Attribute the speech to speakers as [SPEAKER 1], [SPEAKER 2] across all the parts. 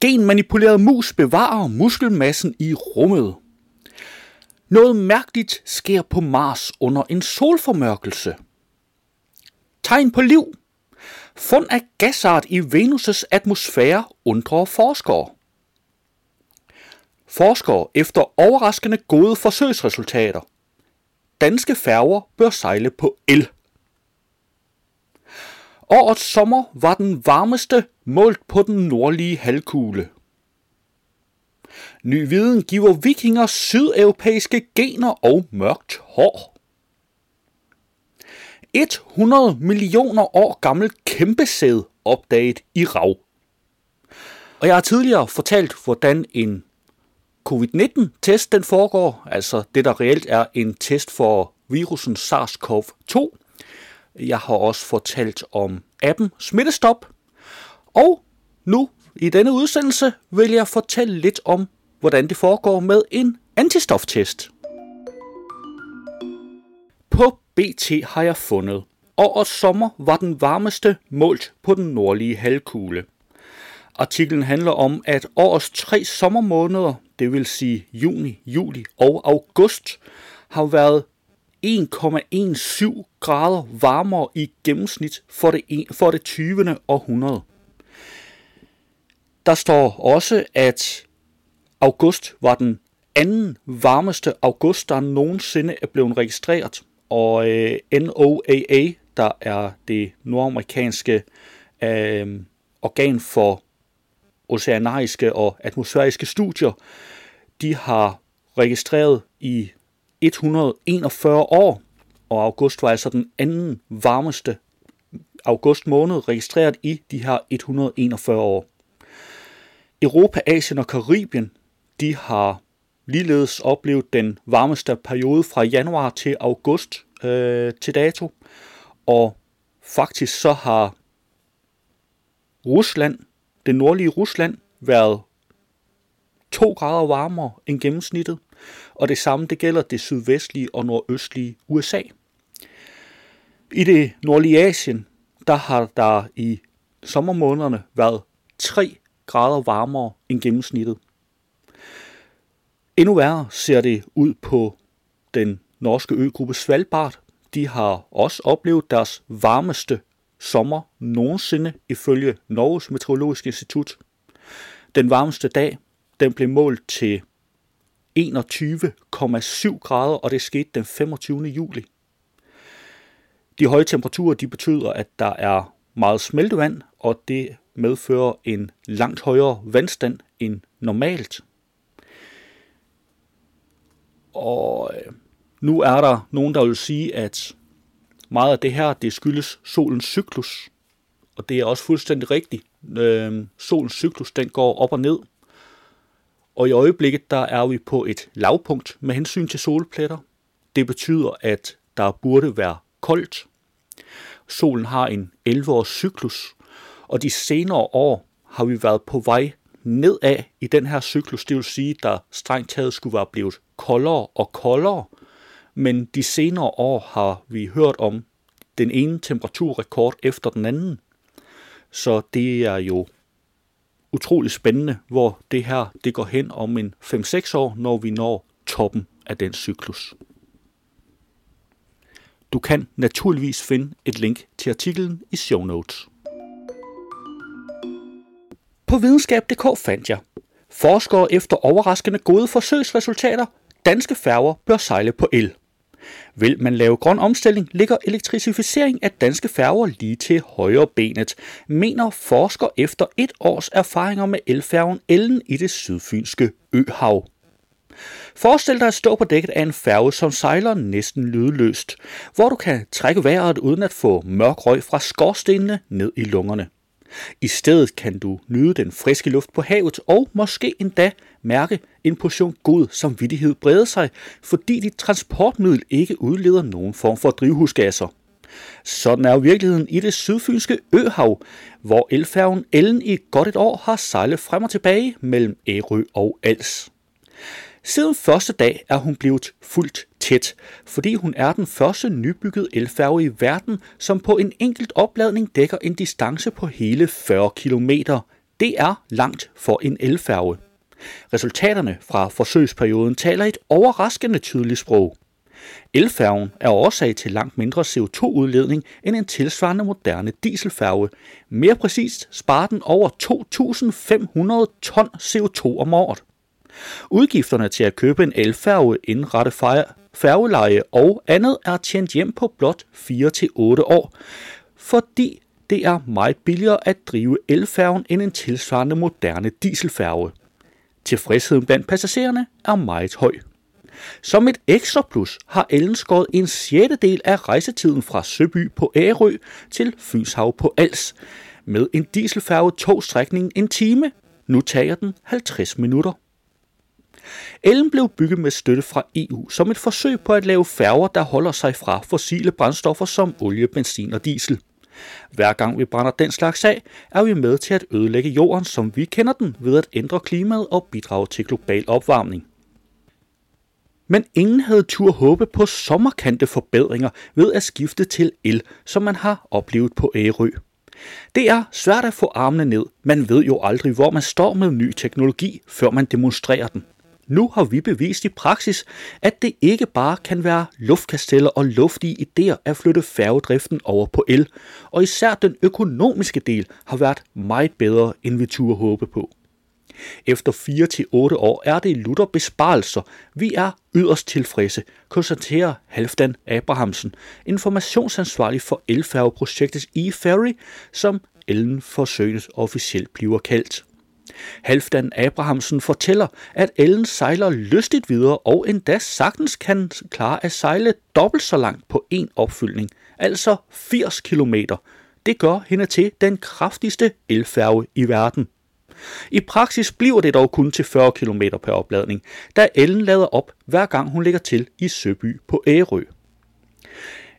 [SPEAKER 1] Genmanipuleret mus bevarer muskelmassen i rummet. Noget mærkeligt sker på Mars under en solformørkelse. Tegn på liv. Fund af gasart i Venus' atmosfære undrer forskere. Forskere efter overraskende gode forsøgsresultater. Danske færger bør sejle på el. Årets sommer var den varmeste målt på den nordlige halvkugle. Ny viden giver vikinger sydeuropæiske gener og mørkt hår. 100 millioner år gammel kæmpesæd opdaget i rav. Og jeg har tidligere fortalt, hvordan en covid-19-test den foregår, altså det der reelt er en test for virusen SARS-CoV-2. Jeg har også fortalt om appen Smittestop. Og nu i denne udsendelse vil jeg fortælle lidt om, hvordan det foregår med en antistoftest. På BT har jeg fundet, årets sommer var den varmeste målt på den nordlige halvkugle. Artiklen handler om, at årets tre sommermåneder, det vil sige juni, juli og august, har været 1,17 grader varmere i gennemsnit for det, for det 20. århundrede. Der står også, at august var den anden varmeste august, der nogensinde er blevet registreret. Og øh, NOAA, der er det nordamerikanske øh, organ for oceanariske og atmosfæriske studier, de har registreret i 141 år, og august var altså den anden varmeste august måned registreret i de her 141 år. Europa, Asien og Karibien, de har ligeledes oplevet den varmeste periode fra januar til august øh, til dato. Og faktisk så har Rusland, det nordlige Rusland, været 2 grader varmere end gennemsnittet, og det samme det gælder det sydvestlige og nordøstlige USA. I det nordlige Asien, der har der i sommermånederne været 3 grader varmere end gennemsnittet. Endnu værre ser det ud på den norske øgruppe Svalbard. De har også oplevet deres varmeste sommer nogensinde ifølge Norges Meteorologiske Institut. Den varmeste dag den blev målt til 21,7 grader, og det skete den 25. juli. De høje temperaturer de betyder, at der er meget smeltevand, og det medfører en langt højere vandstand end normalt. Og øh, nu er der nogen, der vil sige, at meget af det her, det skyldes solens cyklus. Og det er også fuldstændig rigtigt. Øh, solens cyklus, den går op og ned. Og i øjeblikket, der er vi på et lavpunkt med hensyn til solpletter. Det betyder, at der burde være koldt. Solen har en 11-års cyklus, og de senere år har vi været på vej nedad i den her cyklus. Det vil sige, der strengt taget skulle være blevet koldere og koldere. Men de senere år har vi hørt om den ene temperaturrekord efter den anden. Så det er jo utrolig spændende, hvor det her det går hen om en 5-6 år, når vi når toppen af den cyklus. Du kan naturligvis finde et link til artiklen i show notes. På videnskab.dk fandt jeg, forskere efter overraskende gode forsøgsresultater, danske færger bør sejle på el. Vil man lave grøn omstilling, ligger elektrificering af danske færger lige til højre benet, mener forsker efter et års erfaringer med elfærgen Ellen i det sydfynske øhav. Forestil dig at stå på dækket af en færge, som sejler næsten lydløst, hvor du kan trække vejret uden at få mørk røg fra skorstenene ned i lungerne. I stedet kan du nyde den friske luft på havet og måske endda mærke en portion god samvittighed brede sig, fordi dit transportmiddel ikke udleder nogen form for drivhusgasser. Sådan er jo virkeligheden i det sydfynske Øhav, hvor elfærgen Ellen i godt et år har sejlet frem og tilbage mellem Ærø og Als. Siden første dag er hun blevet fuldt tæt, fordi hun er den første nybyggede elfærge i verden, som på en enkelt opladning dækker en distance på hele 40 km. Det er langt for en elfærge. Resultaterne fra forsøgsperioden taler et overraskende tydeligt sprog. Elfærgen er årsag til langt mindre CO2-udledning end en tilsvarende moderne dieselfærge. Mere præcist sparer den over 2.500 ton CO2 om året. Udgifterne til at købe en elfærge, indrette færgeleje og andet er tjent hjem på blot 4-8 år, fordi det er meget billigere at drive elfærgen end en tilsvarende moderne dieselfærge. Tilfredsheden blandt passagererne er meget høj. Som et ekstra plus har Ellen skåret en sjettedel af rejsetiden fra Søby på Ærø til Fynshav på Als. Med en dieselfærge togstrækning en time, nu tager den 50 minutter. Ellen blev bygget med støtte fra EU som et forsøg på at lave færger, der holder sig fra fossile brændstoffer som olie, benzin og diesel. Hver gang vi brænder den slags af, er vi med til at ødelægge jorden, som vi kender den, ved at ændre klimaet og bidrage til global opvarmning. Men ingen havde tur håbe på sommerkante forbedringer ved at skifte til el, som man har oplevet på Ærø. Det er svært at få armene ned. Man ved jo aldrig, hvor man står med ny teknologi, før man demonstrerer den. Nu har vi bevist i praksis, at det ikke bare kan være luftkasteller og luftige idéer at flytte færgedriften over på el, og især den økonomiske del har været meget bedre, end vi turde håbe på. Efter 4-8 år er det lutter besparelser. Vi er yderst tilfredse, konstaterer Halfdan Abrahamsen, informationsansvarlig for elfærgeprojektet e-Ferry, som Ellen forsøges officielt bliver kaldt. Halfdan Abrahamsen fortæller, at Ellen sejler lystigt videre og endda sagtens kan klare at sejle dobbelt så langt på en opfyldning, altså 80 km. Det gør hende til den kraftigste elfærge i verden. I praksis bliver det dog kun til 40 km per opladning, da Ellen lader op hver gang hun ligger til i Søby på Ærø.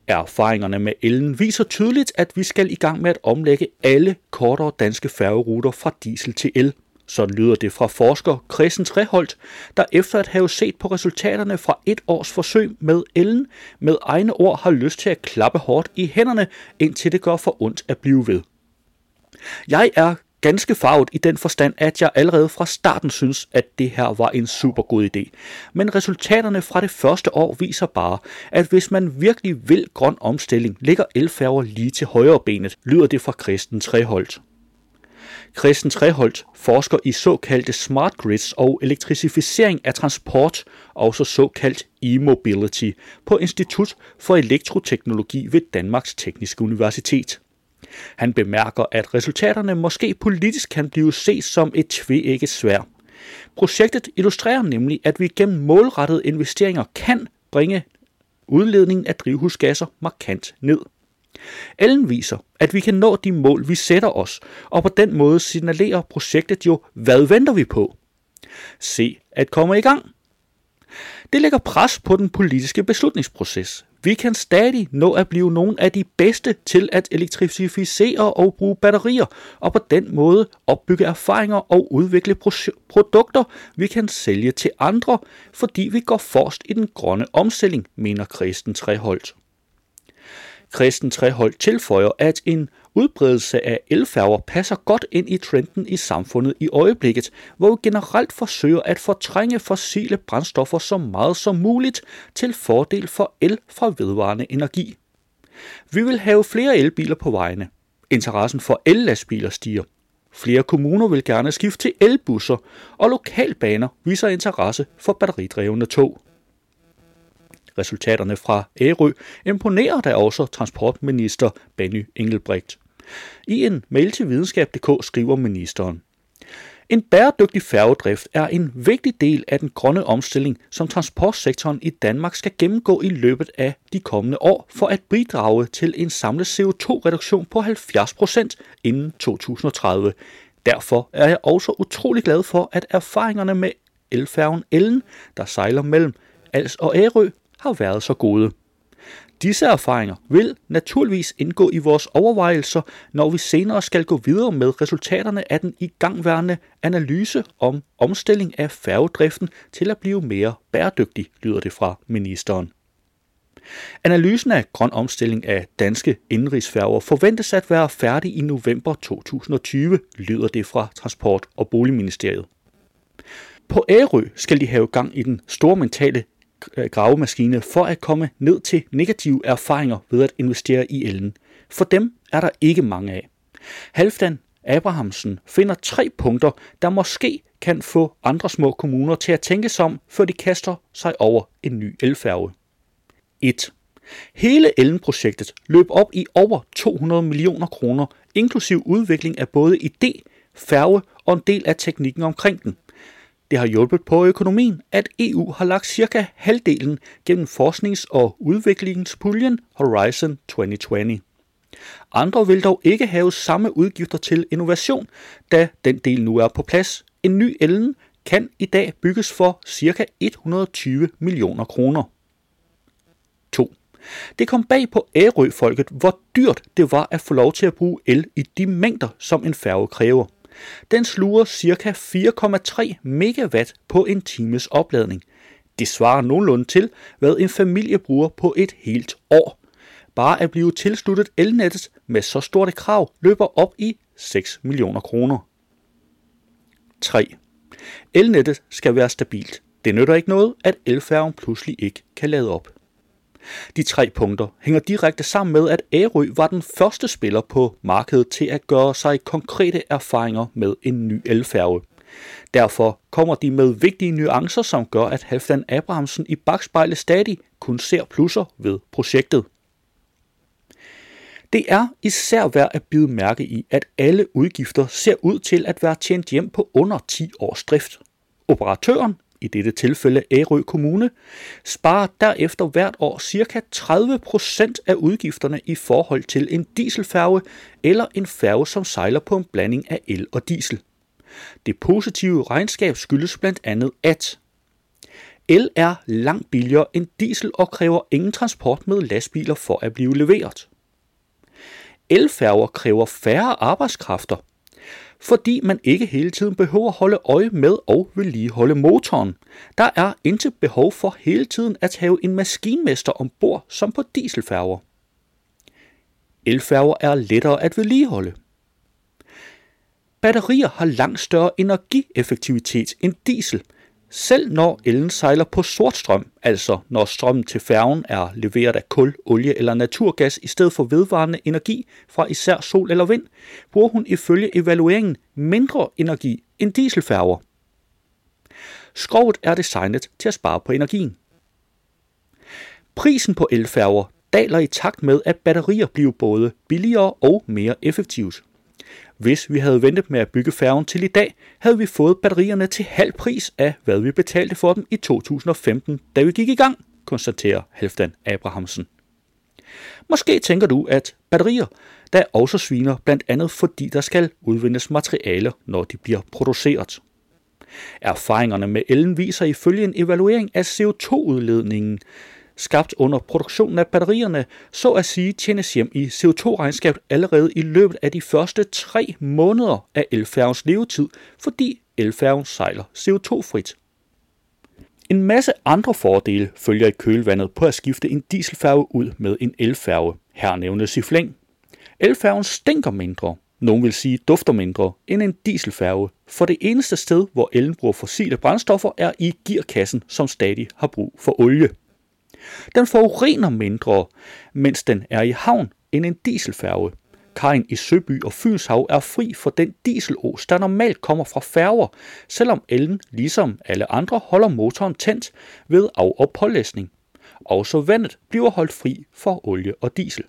[SPEAKER 1] Erfaringerne med Ellen viser tydeligt, at vi skal i gang med at omlægge alle kortere danske færgeruter fra diesel til el. Så lyder det fra forsker Christen Treholt, der efter at have set på resultaterne fra et års forsøg med Ellen, med egne ord har lyst til at klappe hårdt i hænderne, indtil det gør for ondt at blive ved. Jeg er ganske farvet i den forstand, at jeg allerede fra starten synes, at det her var en super god idé. Men resultaterne fra det første år viser bare, at hvis man virkelig vil grøn omstilling, ligger elfærger lige til højre benet, lyder det fra Kristen Treholt. Christen Treholt forsker i såkaldte smart grids og elektrificering af transport, også såkaldt e-mobility, på Institut for Elektroteknologi ved Danmarks Tekniske Universitet. Han bemærker, at resultaterne måske politisk kan blive set som et tvækket svær. Projektet illustrerer nemlig, at vi gennem målrettede investeringer kan bringe udledningen af drivhusgasser markant ned. Ellen viser, at vi kan nå de mål, vi sætter os, og på den måde signalerer projektet jo, hvad venter vi på? Se at komme i gang. Det lægger pres på den politiske beslutningsproces. Vi kan stadig nå at blive nogle af de bedste til at elektrificere og bruge batterier, og på den måde opbygge erfaringer og udvikle produkter, vi kan sælge til andre, fordi vi går forrest i den grønne omstilling, mener Kristen Treholt. Kristen Trehold tilføjer, at en udbredelse af elfærger passer godt ind i trenden i samfundet i øjeblikket, hvor vi generelt forsøger at fortrænge fossile brændstoffer så meget som muligt til fordel for el fra vedvarende energi. Vi vil have flere elbiler på vejene. Interessen for ellastbiler stiger. Flere kommuner vil gerne skifte til elbusser, og lokalbaner viser interesse for batteridrevne tog. Resultaterne fra Ærø imponerer da også transportminister Benny Engelbrecht. I en mail til videnskab.dk skriver ministeren, En bæredygtig færgedrift er en vigtig del af den grønne omstilling, som transportsektoren i Danmark skal gennemgå i løbet af de kommende år for at bidrage til en samlet CO2-reduktion på 70% inden 2030. Derfor er jeg også utrolig glad for, at erfaringerne med elfærgen Ellen, der sejler mellem Als og Ærø, har været så gode. Disse erfaringer vil naturligvis indgå i vores overvejelser, når vi senere skal gå videre med resultaterne af den igangværende analyse om omstilling af færgedriften til at blive mere bæredygtig, lyder det fra ministeren. Analysen af grøn omstilling af danske indrigsfærger forventes at være færdig i november 2020, lyder det fra Transport- og Boligministeriet. På Ærø skal de have gang i den store mentale Øh, gravemaskine for at komme ned til negative erfaringer ved at investere i ellen. For dem er der ikke mange af. Halfdan Abrahamsen finder tre punkter, der måske kan få andre små kommuner til at tænke sig om, før de kaster sig over en ny elfærge. 1. Hele Ellen-projektet løb op i over 200 millioner kroner, inklusiv udvikling af både idé, færge og en del af teknikken omkring den. Det har hjulpet på økonomien, at EU har lagt cirka halvdelen gennem forsknings- og udviklingspuljen Horizon 2020. Andre vil dog ikke have samme udgifter til innovation, da den del nu er på plads. En ny Ellen kan i dag bygges for ca. 120 millioner kroner. 2. Det kom bag på Ærø-folket, hvor dyrt det var at få lov til at bruge el i de mængder, som en færge kræver. Den sluger ca. 4,3 megawatt på en times opladning. Det svarer nogenlunde til, hvad en familie bruger på et helt år. Bare at blive tilsluttet elnettet med så stort et krav løber op i 6 millioner kroner. 3. Elnettet skal være stabilt. Det nytter ikke noget, at elfærgen pludselig ikke kan lade op. De tre punkter hænger direkte sammen med, at Ærø var den første spiller på markedet til at gøre sig konkrete erfaringer med en ny elfærge. Derfor kommer de med vigtige nuancer, som gør, at Halfdan Abrahamsen i bagspejlet stadig kun ser plusser ved projektet. Det er især værd at bide mærke i, at alle udgifter ser ud til at være tjent hjem på under 10 års drift. Operatøren i dette tilfælde Ærø Kommune, sparer derefter hvert år ca. 30% af udgifterne i forhold til en dieselfærge eller en færge, som sejler på en blanding af el og diesel. Det positive regnskab skyldes blandt andet, at El er langt billigere end diesel og kræver ingen transport med lastbiler for at blive leveret. Elfærger kræver færre arbejdskræfter, fordi man ikke hele tiden behøver at holde øje med og vedligeholde motoren. Der er intet behov for hele tiden at have en maskinmester ombord som på dieselfærger. Elfærger er lettere at vedligeholde. Batterier har langt større energieffektivitet end diesel – selv når ellen sejler på sort strøm, altså når strømmen til færgen er leveret af kul, olie eller naturgas i stedet for vedvarende energi fra især sol eller vind, bruger hun ifølge evalueringen mindre energi end dieselfærger. Skrovet er designet til at spare på energien. Prisen på elfærger daler i takt med, at batterier bliver både billigere og mere effektivt. Hvis vi havde ventet med at bygge færgen til i dag, havde vi fået batterierne til halv pris af, hvad vi betalte for dem i 2015, da vi gik i gang, konstaterer Halfdan Abrahamsen. Måske tænker du, at batterier, der også sviner blandt andet fordi der skal udvindes materialer, når de bliver produceret. Erfaringerne med elen viser ifølge en evaluering af CO2-udledningen, skabt under produktionen af batterierne, så at sige tjenes hjem i CO2-regnskabet allerede i løbet af de første tre måneder af elfærgens levetid, fordi elfærgen sejler CO2-frit. En masse andre fordele følger i kølvandet på at skifte en dieselfærge ud med en elfærge. Her nævnes i flæng. Elfærgen stinker mindre, nogen vil sige dufter mindre, end en dieselfærge, for det eneste sted, hvor elen bruger fossile brændstoffer, er i gearkassen, som stadig har brug for olie. Den forurener mindre, mens den er i havn, end en dieselfærge. Kajen i Søby og Fynshav er fri for den dieselos, der normalt kommer fra færger, selvom elen, ligesom alle andre, holder motoren tændt ved af- og pålæsning. Også vandet bliver holdt fri for olie og diesel.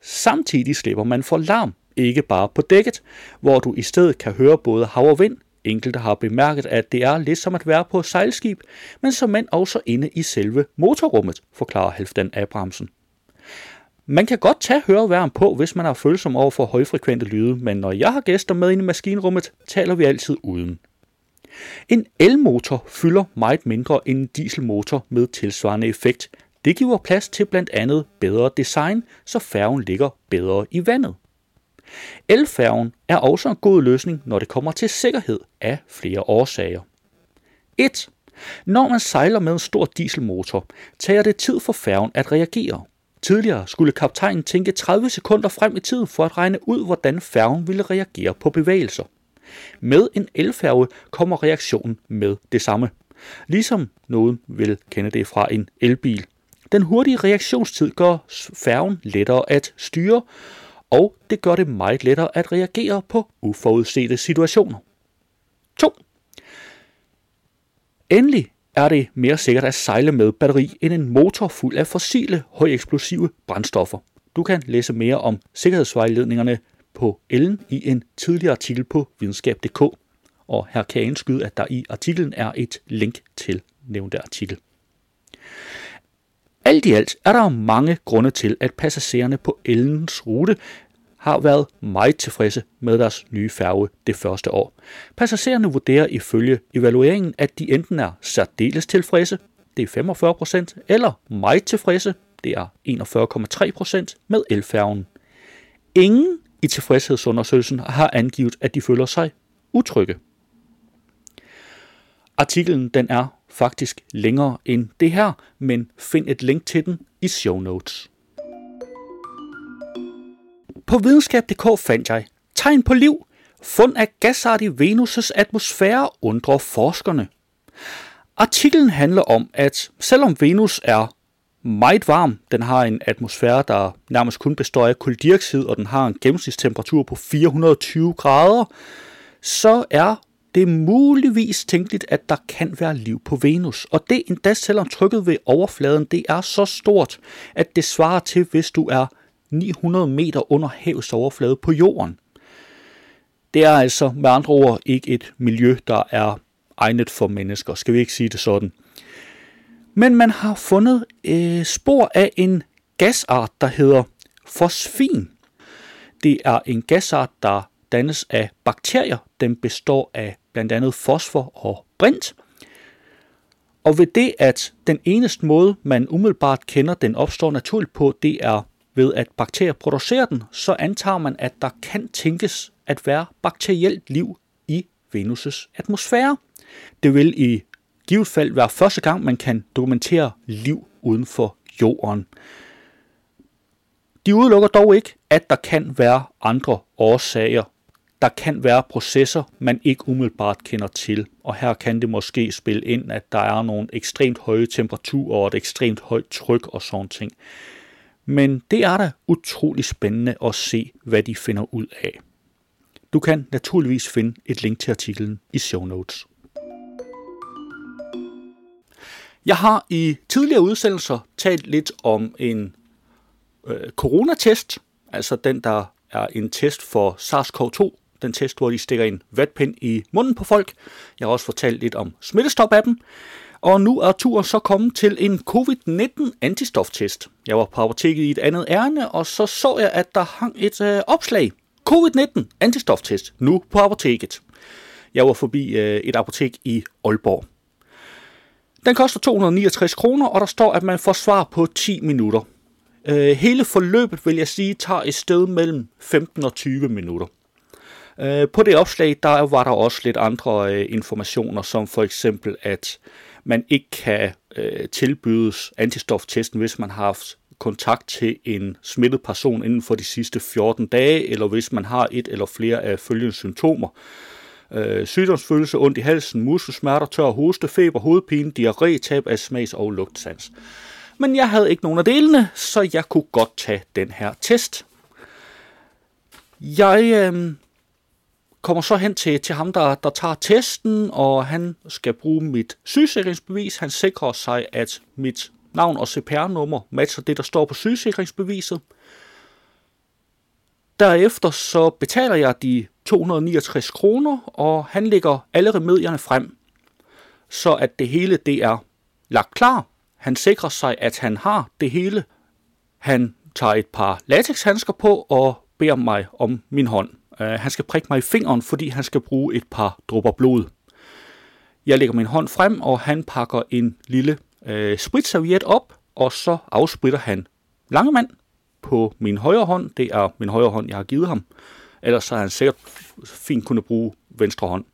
[SPEAKER 1] Samtidig slipper man for larm, ikke bare på dækket, hvor du i stedet kan høre både hav og vind, Enkelte har bemærket, at det er lidt som at være på et sejlskib, men som mænd også inde i selve motorrummet, forklarer Halfdan Abrahamsen. Man kan godt tage høreværm på, hvis man er følsom over for højfrekvente lyde, men når jeg har gæster med ind i maskinrummet, taler vi altid uden. En elmotor fylder meget mindre end en dieselmotor med tilsvarende effekt. Det giver plads til blandt andet bedre design, så færgen ligger bedre i vandet. Elfærgen er også en god løsning, når det kommer til sikkerhed af flere årsager. 1. Når man sejler med en stor dieselmotor, tager det tid for færgen at reagere. Tidligere skulle kaptajnen tænke 30 sekunder frem i tiden for at regne ud, hvordan færgen ville reagere på bevægelser. Med en elfærge kommer reaktionen med det samme. Ligesom nogen vil kende det fra en elbil. Den hurtige reaktionstid gør færgen lettere at styre, og det gør det meget lettere at reagere på uforudsete situationer. 2. Endelig er det mere sikkert at sejle med batteri end en motor fuld af fossile, højeksplosive brændstoffer. Du kan læse mere om sikkerhedsvejledningerne på ellen i en tidligere artikel på videnskab.dk, og her kan jeg indskyde, at der i artiklen er et link til nævnte artikel. Alt i alt er der mange grunde til, at passagererne på Ellens rute har været meget tilfredse med deres nye færge det første år. Passagererne vurderer ifølge evalueringen, at de enten er særdeles tilfredse, det er 45 procent, eller meget tilfredse, det er 41,3 procent med elfærgen. Ingen i tilfredshedsundersøgelsen har angivet, at de føler sig utrygge. Artiklen den er faktisk længere end det her, men find et link til den i show notes. På videnskab.dk fandt jeg tegn på liv. Fund af gasart i Venus' atmosfære undrer forskerne. Artiklen handler om, at selvom Venus er meget varm, den har en atmosfære, der nærmest kun består af kuldioxid, og den har en gennemsnitstemperatur på 420 grader, så er det er muligvis tænkeligt, at der kan være liv på Venus. Og det endda selvom trykket ved overfladen det er så stort, at det svarer til, hvis du er 900 meter under havets overflade på jorden. Det er altså med andre ord ikke et miljø, der er egnet for mennesker, skal vi ikke sige det sådan. Men man har fundet øh, spor af en gasart, der hedder fosfin. Det er en gasart, der dannes af bakterier. Den består af blandt andet fosfor og brint. Og ved det, at den eneste måde, man umiddelbart kender, den opstår naturligt på, det er ved at bakterier producerer den, så antager man, at der kan tænkes at være bakterielt liv i Venus' atmosfære. Det vil i givet fald være første gang, man kan dokumentere liv uden for jorden. De udelukker dog ikke, at der kan være andre årsager. Der kan være processer, man ikke umiddelbart kender til, og her kan det måske spille ind, at der er nogle ekstremt høje temperaturer og et ekstremt højt tryk og sådan ting. Men det er da utrolig spændende at se, hvad de finder ud af. Du kan naturligvis finde et link til artiklen i show notes. Jeg har i tidligere udsendelser talt lidt om en øh, coronatest, altså den, der er en test for SARS-CoV-2, den test, hvor de stikker en vatpind i munden på folk. Jeg har også fortalt lidt om smittestop-appen. Og nu er turen så kommet til en covid-19 antistoftest. Jeg var på apoteket i et andet ærne, og så så jeg, at der hang et øh, opslag. Covid-19 antistoftest, nu på apoteket. Jeg var forbi øh, et apotek i Aalborg. Den koster 269 kroner, og der står, at man får svar på 10 minutter. Øh, hele forløbet, vil jeg sige, tager et sted mellem 15 og 20 minutter. Øh, på det opslag, der var der også lidt andre øh, informationer, som for eksempel, at man ikke kan øh, tilbydes antistoftesten, hvis man har haft kontakt til en smittet person inden for de sidste 14 dage, eller hvis man har et eller flere af følgende symptomer. Øh, sygdomsfølelse, ondt i halsen, muskelsmerter, tør hoste, feber, hovedpine, diarré, tab af smags- og lugtsans. Men jeg havde ikke nogen af delene, så jeg kunne godt tage den her test. Jeg øh, kommer så hen til, til ham, der, der tager testen, og han skal bruge mit sygesikringsbevis. Han sikrer sig, at mit navn og CPR-nummer matcher det, der står på sygesikringsbeviset. Derefter så betaler jeg de 269 kroner, og han lægger alle remedierne frem, så at det hele det er lagt klar. Han sikrer sig, at han har det hele. Han tager et par latexhandsker på og beder mig om min hånd. Øh, han skal prikke mig i fingeren, fordi han skal bruge et par dråber blod. Jeg lægger min hånd frem, og han pakker en lille øh, spritserviet op, og så afspritter han Langemand på min højre hånd. Det er min højre hånd, jeg har givet ham. Ellers så har han sikkert fint kunne bruge venstre hånd.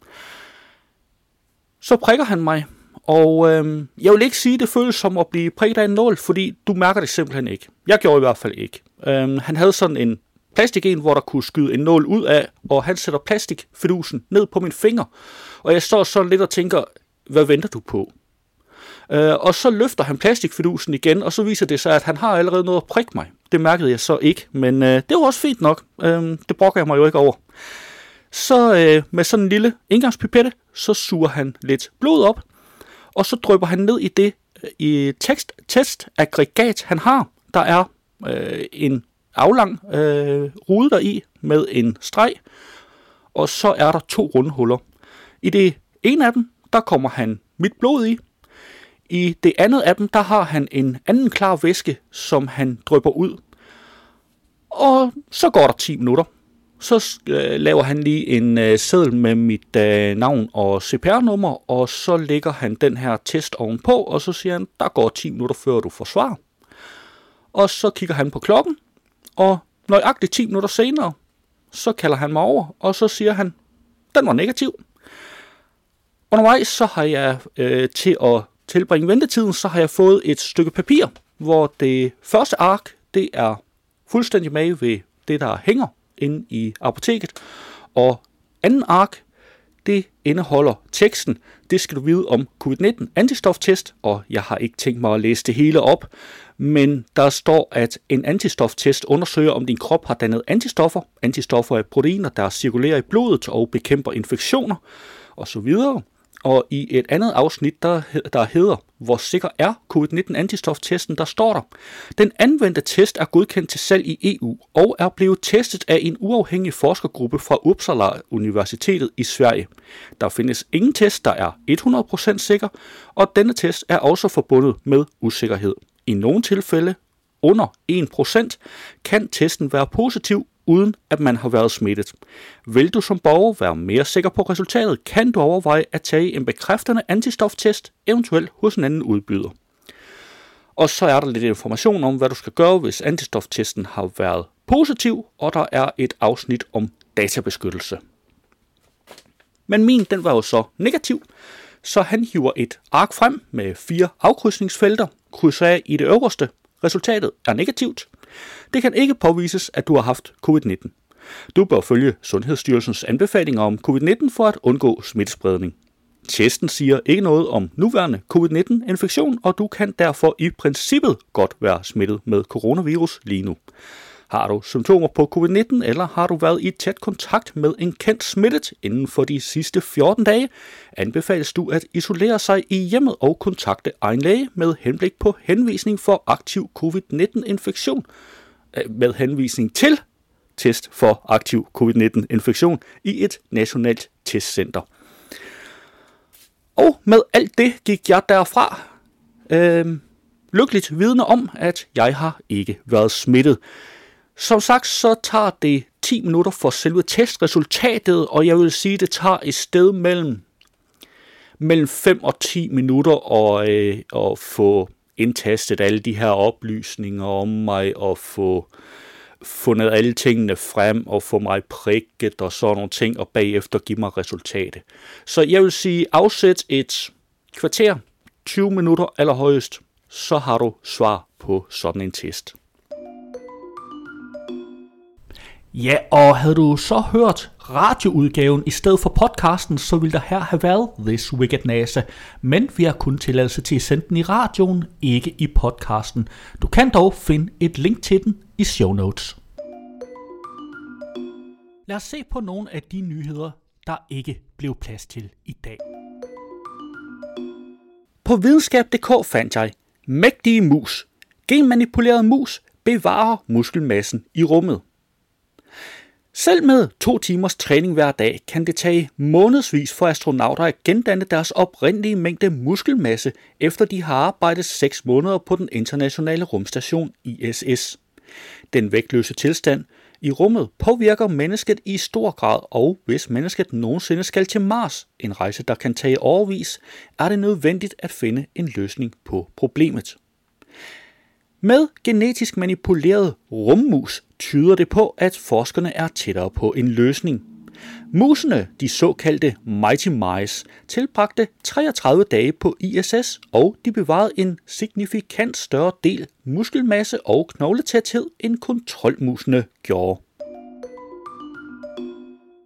[SPEAKER 1] Så prikker han mig, og øh, jeg vil ikke sige, at det føles som at blive prikket af en nål, fordi du mærker det simpelthen ikke. Jeg gjorde i hvert fald ikke. Øh, han havde sådan en plastik en, hvor der kunne skyde en nål ud af, og han sætter plastikfidusen ned på min finger. Og jeg står så lidt og tænker, hvad venter du på? Øh, og så løfter han plastikfidusen igen, og så viser det sig, at han har allerede noget at prikke mig. Det mærkede jeg så ikke, men øh, det var også fint nok. Øh, det brokker jeg mig jo ikke over. Så øh, med sådan en lille indgangspipette, så suger han lidt blod op, og så drypper han ned i det øh, i tekst, testaggregat, han har. Der er øh, en aflang øh, rude der i med en streg, og så er der to runde huller. I det ene af dem, der kommer han mit blod i. I det andet af dem, der har han en anden klar væske, som han drypper ud. Og så går der 10 minutter. Så øh, laver han lige en øh, seddel med mit øh, navn og CPR-nummer, og så lægger han den her test ovenpå, og så siger han, der går 10 minutter før du får svar. Og så kigger han på klokken, og nøjagtigt 10 minutter senere, så kalder han mig over, og så siger han, den var negativ. Undervejs så har jeg øh, til at tilbringe ventetiden, så har jeg fået et stykke papir, hvor det første ark, det er fuldstændig med ved det, der hænger inde i apoteket. Og anden ark, det indeholder teksten, det skal du vide om covid-19 antistoftest, og jeg har ikke tænkt mig at læse det hele op, men der står, at en antistoftest undersøger, om din krop har dannet antistoffer. Antistoffer er proteiner, der cirkulerer i blodet og bekæmper infektioner osv. Og i et andet afsnit, der, der hedder, hvor sikker er covid-19 antistoftesten, der står der, den anvendte test er godkendt til salg i EU og er blevet testet af en uafhængig forskergruppe fra Uppsala Universitetet i Sverige. Der findes ingen test, der er 100% sikker, og denne test er også forbundet med usikkerhed. I nogle tilfælde, under 1%, kan testen være positiv, uden at man har været smittet. Vil du som borger være mere sikker på resultatet, kan du overveje at tage en bekræftende antistoftest, eventuelt hos en anden udbyder. Og så er der lidt information om, hvad du skal gøre, hvis antistoftesten har været positiv, og der er et afsnit om databeskyttelse. Men min, den var jo så negativ, så han hiver et ark frem med fire afkrydsningsfelter, krydser af i det øverste. Resultatet er negativt. Det kan ikke påvises, at du har haft covid-19. Du bør følge Sundhedsstyrelsens anbefalinger om covid-19 for at undgå smittespredning. Testen siger ikke noget om nuværende covid-19-infektion, og du kan derfor i princippet godt være smittet med coronavirus lige nu. Har du symptomer på covid-19, eller har du været i tæt kontakt med en kendt smittet inden for de sidste 14 dage, anbefales du at isolere sig i hjemmet og kontakte egen læge med henblik på henvisning for aktiv covid-19-infektion. Med henvisning til test for aktiv covid-19-infektion i et nationalt testcenter. Og med alt det gik jeg derfra øh, lykkeligt vidne om, at jeg har ikke været smittet. Som sagt, så tager det 10 minutter for selve testresultatet, og jeg vil sige, det tager et sted mellem, mellem 5 og 10 minutter at, øh, at få indtastet alle de her oplysninger om mig, og få fundet alle tingene frem, og få mig prikket og sådan nogle ting, og bagefter give mig resultatet. Så jeg vil sige, afsæt et kvarter, 20 minutter allerhøjest, så har du svar på sådan en test. Ja, og havde du så hørt radioudgaven i stedet for podcasten, så ville der her have været This Wicked NASA. Men vi har kun tilladelse til at sende den i radioen, ikke i podcasten. Du kan dog finde et link til den i show notes. Lad os se på nogle af de nyheder, der ikke blev plads til i dag. På videnskab.dk fandt jeg mægtige mus. Genmanipuleret mus bevarer muskelmassen i rummet. Selv med to timers træning hver dag kan det tage månedsvis for astronauter at gendanne deres oprindelige mængde muskelmasse, efter de har arbejdet 6 måneder på den internationale rumstation ISS. Den vægtløse tilstand i rummet påvirker mennesket i stor grad, og hvis mennesket nogensinde skal til Mars, en rejse der kan tage overvis, er det nødvendigt at finde en løsning på problemet. Med genetisk manipuleret rummus tyder det på, at forskerne er tættere på en løsning. Musene, de såkaldte Mighty Mice, tilbragte 33 dage på ISS, og de bevarede en signifikant større del muskelmasse og knogletæthed, end kontrolmusene gjorde.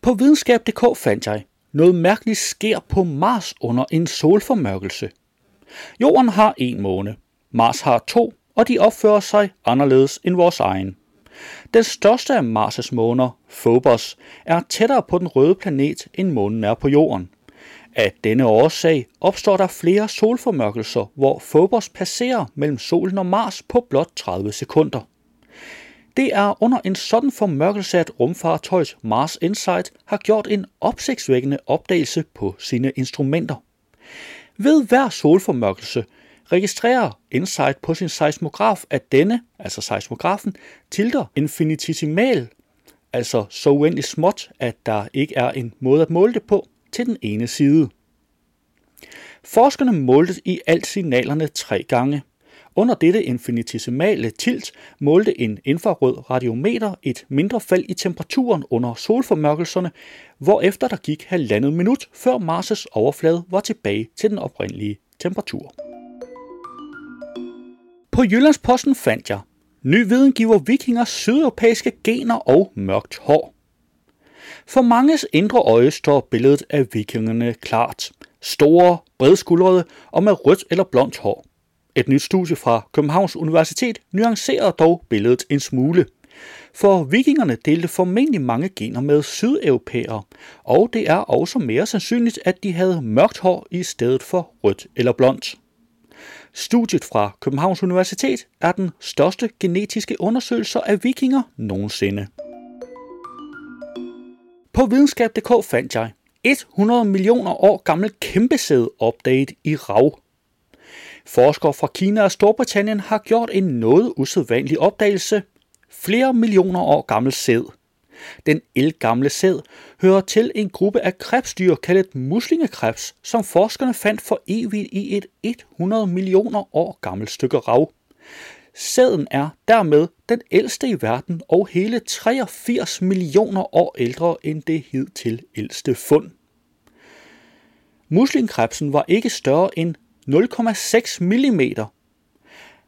[SPEAKER 1] På videnskab.dk fandt jeg, noget mærkeligt sker på Mars under en solformørkelse. Jorden har en måne, Mars har to, og de opfører sig anderledes end vores egen. Den største af Mars' måner, Phobos, er tættere på den røde planet, end månen er på jorden. Af denne årsag opstår der flere solformørkelser, hvor Phobos passerer mellem solen og Mars på blot 30 sekunder. Det er under en sådan formørkelse, at rumfartøjet Mars Insight har gjort en opsigtsvækkende opdagelse på sine instrumenter. Ved hver solformørkelse registrerer Insight på sin seismograf, at denne, altså seismografen, tilter infinitesimal, altså så uendeligt småt, at der ikke er en måde at måle det på, til den ene side. Forskerne målte i alt signalerne tre gange. Under dette infinitesimale tilt målte en infrarød radiometer et mindre fald i temperaturen under solformørkelserne, hvorefter der gik halvandet minut, før Mars' overflade var tilbage til den oprindelige temperatur. På Jyllandsposten fandt jeg, ny viden giver vikinger sydeuropæiske gener og mørkt hår. For manges indre øje står billedet af vikingerne klart. Store, bredskuldrede og med rødt eller blondt hår. Et nyt studie fra Københavns Universitet nuancerer dog billedet en smule. For vikingerne delte formentlig mange gener med sydeuropæere, og det er også mere sandsynligt, at de havde mørkt hår i stedet for rødt eller blondt. Studiet fra Københavns Universitet er den største genetiske undersøgelse af vikinger nogensinde. På videnskab.dk fandt jeg 100 millioner år gammel kæmpesæd opdaget i rav. Forskere fra Kina og Storbritannien har gjort en noget usædvanlig opdagelse. Flere millioner år gammel sæd. Den elgamle sæd hører til en gruppe af krebsdyr kaldet muslingekrebs, som forskerne fandt for evigt i et 100 millioner år gammelt stykke rav. Sæden er dermed den ældste i verden og hele 83 millioner år ældre end det hidtil ældste fund. Muslingkrebsen var ikke større end 0,6 mm,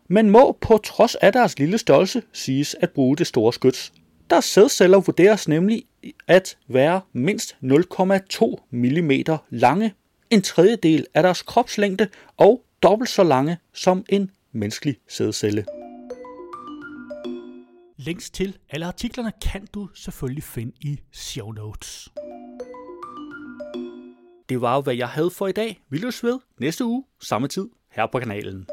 [SPEAKER 1] men må på trods af deres lille størrelse siges at bruge det store skyts. Deres sædceller vurderes nemlig at være mindst 0,2 mm lange, en tredjedel af deres kropslængde og dobbelt så lange som en menneskelig sædcelle. Links til alle artiklerne kan du selvfølgelig finde i show notes. Det var jo, hvad jeg havde for i dag. Vi løs ved næste uge, samme tid, her på kanalen.